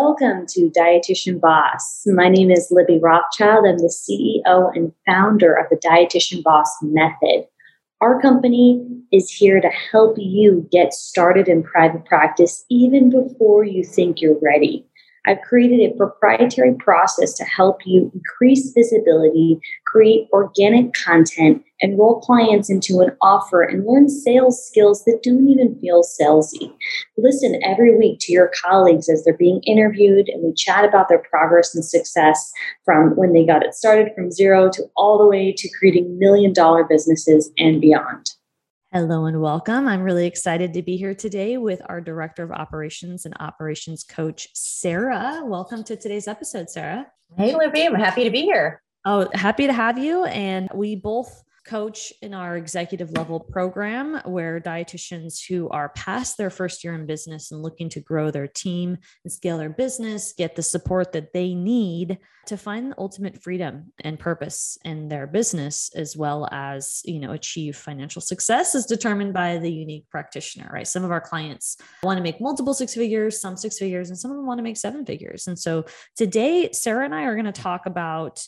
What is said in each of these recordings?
Welcome to Dietitian Boss. My name is Libby Rothschild. I'm the CEO and founder of the Dietitian Boss Method. Our company is here to help you get started in private practice even before you think you're ready. I've created a proprietary process to help you increase visibility, create organic content, enroll clients into an offer, and learn sales skills that don't even feel salesy. Listen every week to your colleagues as they're being interviewed, and we chat about their progress and success from when they got it started from zero to all the way to creating million dollar businesses and beyond. Hello and welcome. I'm really excited to be here today with our Director of Operations and Operations Coach, Sara. Welcome to today's episode, Sara. Hey, Libby. I'm happy to be here. Oh, happy to have you. And we both coach in our executive level program where dietitians who are past their first year in business and looking to grow their team and scale their business get the support that they need to find the ultimate freedom and purpose in their business as well as you know achieve financial success is determined by the unique practitioner right? Some of our clients want to make multiple six figures some six figures and some of them want to make seven figures. And so today sara and i are going to talk about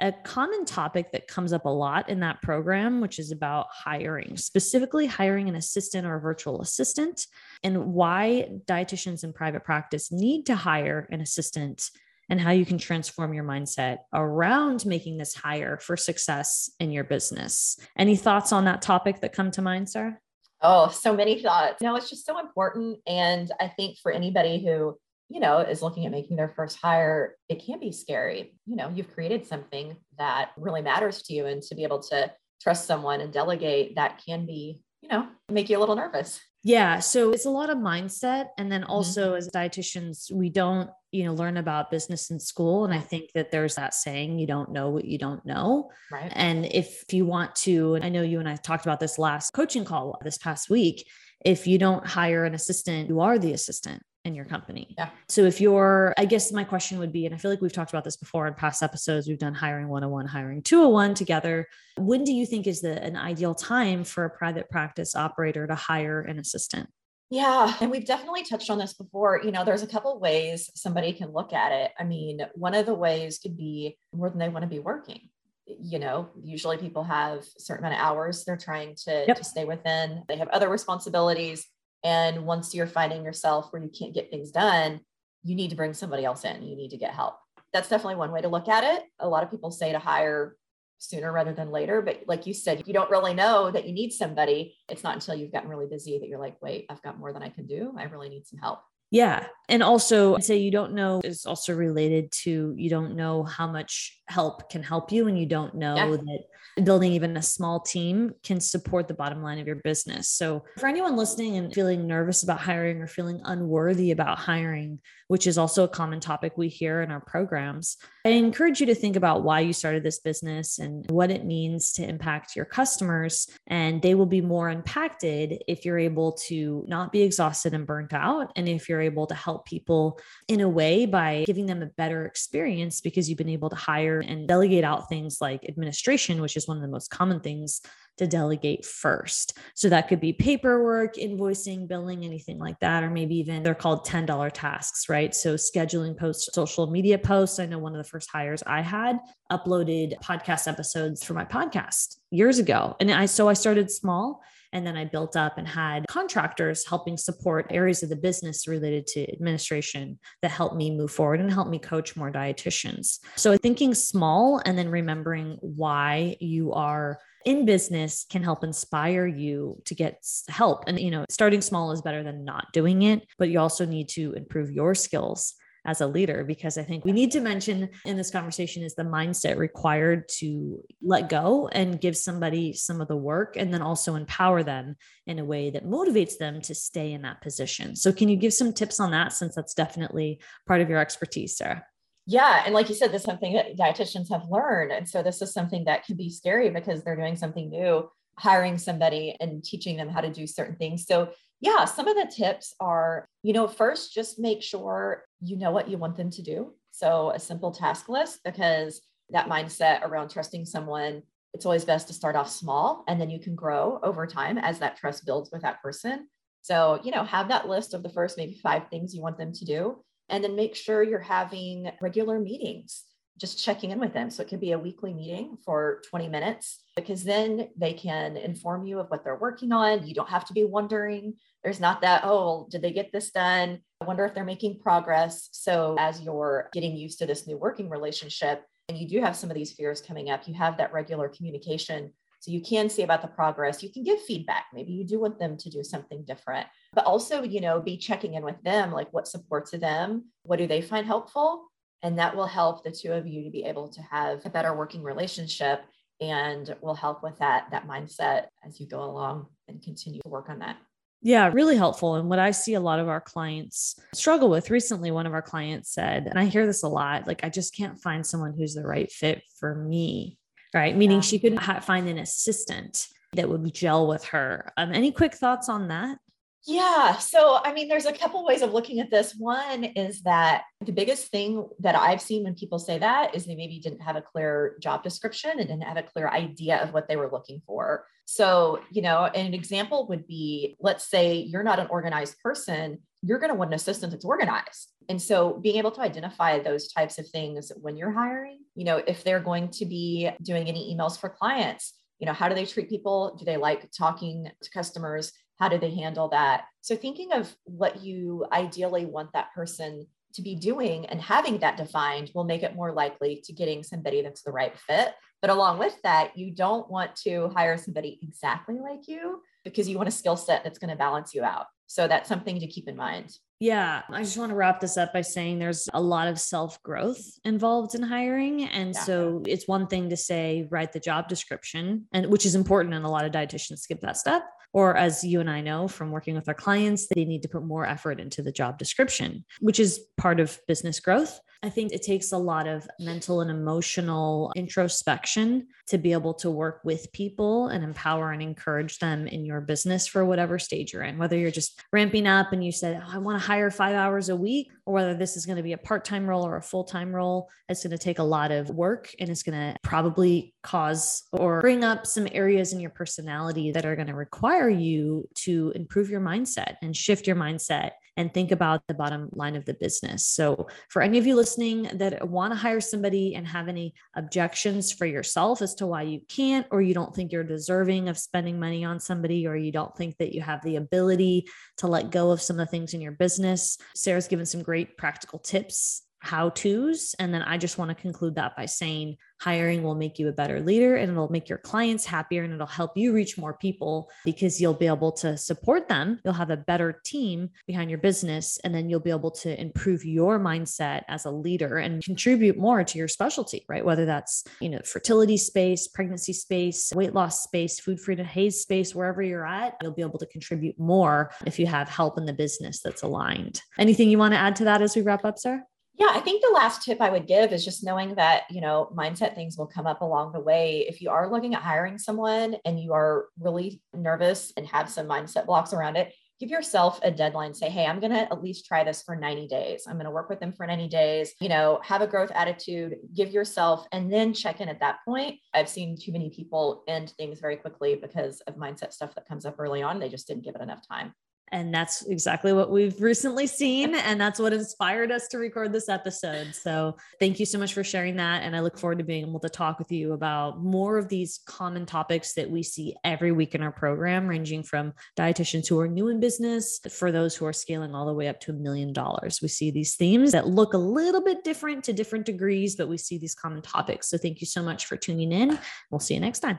a common topic that comes up a lot in that program, which is about hiring, specifically hiring an assistant or a virtual assistant, and why dietitians in private practice need to hire an assistant and how you can transform your mindset around making this hire for success in your business. Any thoughts on that topic that come to mind, Sara? Oh, so many thoughts. No, it's just so important. And I think for anybody who you know, is looking at making their first hire, it can be scary. You know, you've created something that really matters to you, and to be able to trust someone and delegate that can be, you know, make you a little nervous. Yeah. So it's a lot of mindset. And then mm-hmm. also, mm-hmm. as dietitians, we don't, you know, learn about business in school. And I think that there's that saying, you don't know what you don't know. Right. And if you want to, and I know you and I talked about this last coaching call this past week, if you don't hire an assistant, you are the assistant in your company. Yeah. So if you're, I guess my question would be, and I feel like we've talked about this before in past episodes, we've done hiring 101, hiring 201 together. When do you think is the an ideal time for a private practice operator to hire an assistant? Yeah, and we've definitely touched on this before. You know, there's a couple ways somebody can look at it. I mean, one of the ways could be more than they want to be working. You know, usually people have a certain amount of hours they're trying to, yep. to stay within. They have other responsibilities and once you're finding yourself where you can't get things done, you need to bring somebody else in. You need to get help. That's definitely one way to look at it. A lot of people say to hire sooner rather than later. But like you said, you don't really know that you need somebody. It's not until you've gotten really busy that you're like, wait, I've got more than I can do. I really need some help. Yeah. And also, I'd say you don't know is also related to you don't know how much help can help you, and you don't know yeah. that building even a small team can support the bottom line of your business. So, for anyone listening and feeling nervous about hiring or feeling unworthy about hiring, which is also a common topic we hear in our programs, I encourage you to think about why you started this business and what it means to impact your customers. And they will be more impacted if you're able to not be exhausted and burnt out. And if you're able to help people in a way by giving them a better experience because you've been able to hire and delegate out things like administration, which is one of the most common things to delegate first. So that could be paperwork, invoicing, billing, anything like that, or maybe even they're called $10 tasks, right? So scheduling posts, social media posts. I know one of the first hires I had uploaded podcast episodes for my podcast years ago. And I, so I started small and then I built up and had contractors helping support areas of the business related to administration that helped me move forward and help me coach more dietitians. So thinking small and then remembering why you are in business can help inspire you to get help. And, you know, starting small is better than not doing it, but you also need to improve your skills as a leader because I think we need to mention in this conversation is the mindset required to let go and give somebody some of the work and then also empower them in a way that motivates them to stay in that position. So, can you give some tips on that since that's definitely part of your expertise, Sara? Yeah. And like you said, this is something that dietitians have learned. And so this is something that can be scary because they're doing something new, hiring somebody and teaching them how to do certain things. So, yeah, some of the tips are, you know, first, just make sure you know what you want them to do. So, a simple task list, because that mindset around trusting someone, it's always best to start off small and then you can grow over time as that trust builds with that person. So, you know, have that list of the first maybe five things you want them to do And then make sure you're having regular meetings, just checking in with them. So it could be a weekly meeting for 20 minutes because then they can inform you of what they're working on. You don't have to be wondering. There's not that, oh, did they get this done? I wonder if they're making progress. So as you're getting used to this new working relationship, and you do have some of these fears coming up, you have that regular communication. So you can see about the progress. You can give feedback. Maybe you do want them to do something different, but also, you know, be checking in with them, like what supports them, what do they find helpful? And that will help the two of you to be able to have a better working relationship and will help with that that mindset as you go along and continue to work on that. Yeah, really helpful. And what I see a lot of our clients struggle with recently, one of our clients said, and I hear this a lot like, I just can't find someone who's the right fit for me. Right. Meaning yeah. she couldn't find an assistant that would gel with her. Um, any quick thoughts on that? Yeah. So, I mean, there's a couple ways of looking at this. One is that the biggest thing that I've seen when people say that is they maybe didn't have a clear job description and didn't have a clear idea of what they were looking for. So, you know, an example would be let's say you're not an organized person, you're going to want an assistant that's organized. And so being able to identify those types of things when you're hiring, you know, if they're going to be doing any emails for clients, you know, how do they treat people? Do they like talking to customers? How do they handle that? So, thinking of what you ideally want that person to be doing and having that defined will make it more likely to getting somebody that's the right fit. But along with that, you don't want to hire somebody exactly like you because you want a skill set that's going to balance you out. So that's something to keep in mind. Yeah, I just want to wrap this up by saying there's a lot of self growth involved in hiring. And yeah. so it's one thing to say, write the job description, and which is important. And a lot of dietitians skip that step or as you and I know from working with our clients, they need to put more effort into the job description, which is part of business growth. I think it takes a lot of mental and emotional introspection to be able to work with people and empower and encourage them in your business for whatever stage you're in, whether you're just ramping up and you said, oh, I want to hire five hours a week, or whether this is going to be a part time role or a full time role. It's going to take a lot of work and it's going to probably cause or bring up some areas in your personality that are going to require you to improve your mindset and shift your mindset and think about the bottom line of the business. So, for any of you listening that want to hire somebody and have any objections for yourself as to why you can't, or you don't think you're deserving of spending money on somebody, or you don't think that you have the ability to let go of some of the things in your business, Sara's given some great practical tips how to's. And then I just want to conclude that by saying hiring will make you a better leader and it'll make your clients happier and it'll help you reach more people because you'll be able to support them. You'll have a better team behind your business and then you'll be able to improve your mindset as a leader and contribute more to your specialty, right? Whether that's, you know, fertility space, pregnancy space, weight loss space, food free to haze space, wherever you're at, you'll be able to contribute more if you have help in the business that's aligned. Anything you want to add to that as we wrap up, Sara? Yeah, I think the last tip I would give is just knowing that, you know, mindset things will come up along the way. If you are looking at hiring someone and you are really nervous and have some mindset blocks around it, give yourself a deadline. Say, hey, I'm going to at least try this for 90 days. I'm going to work with them for 90 days, you know, have a growth attitude, give yourself, and then check in at that point. I've seen too many people end things very quickly because of mindset stuff that comes up early on. They just didn't give it enough time. And that's exactly what we've recently seen. And that's what inspired us to record this episode. So thank you so much for sharing that. And I look forward to being able to talk with you about more of these common topics that we see every week in our program, ranging from dietitians who are new in business for those who are scaling all the way up to a million dollars. We see these themes that look a little bit different to different degrees, but we see these common topics. So thank you so much for tuning in. We'll see you next time.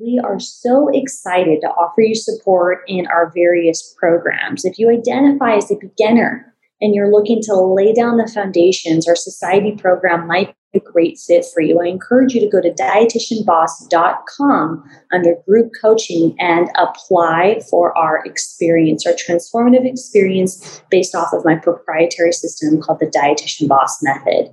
We are so excited to offer you support in our various programs. If you identify as a beginner and you're looking to lay down the foundations, our society program might be a great fit for you. I encourage you to go to dietitianboss.com under group coaching and apply for our experience, our transformative experience based off of my proprietary system called the Dietitian Boss Method.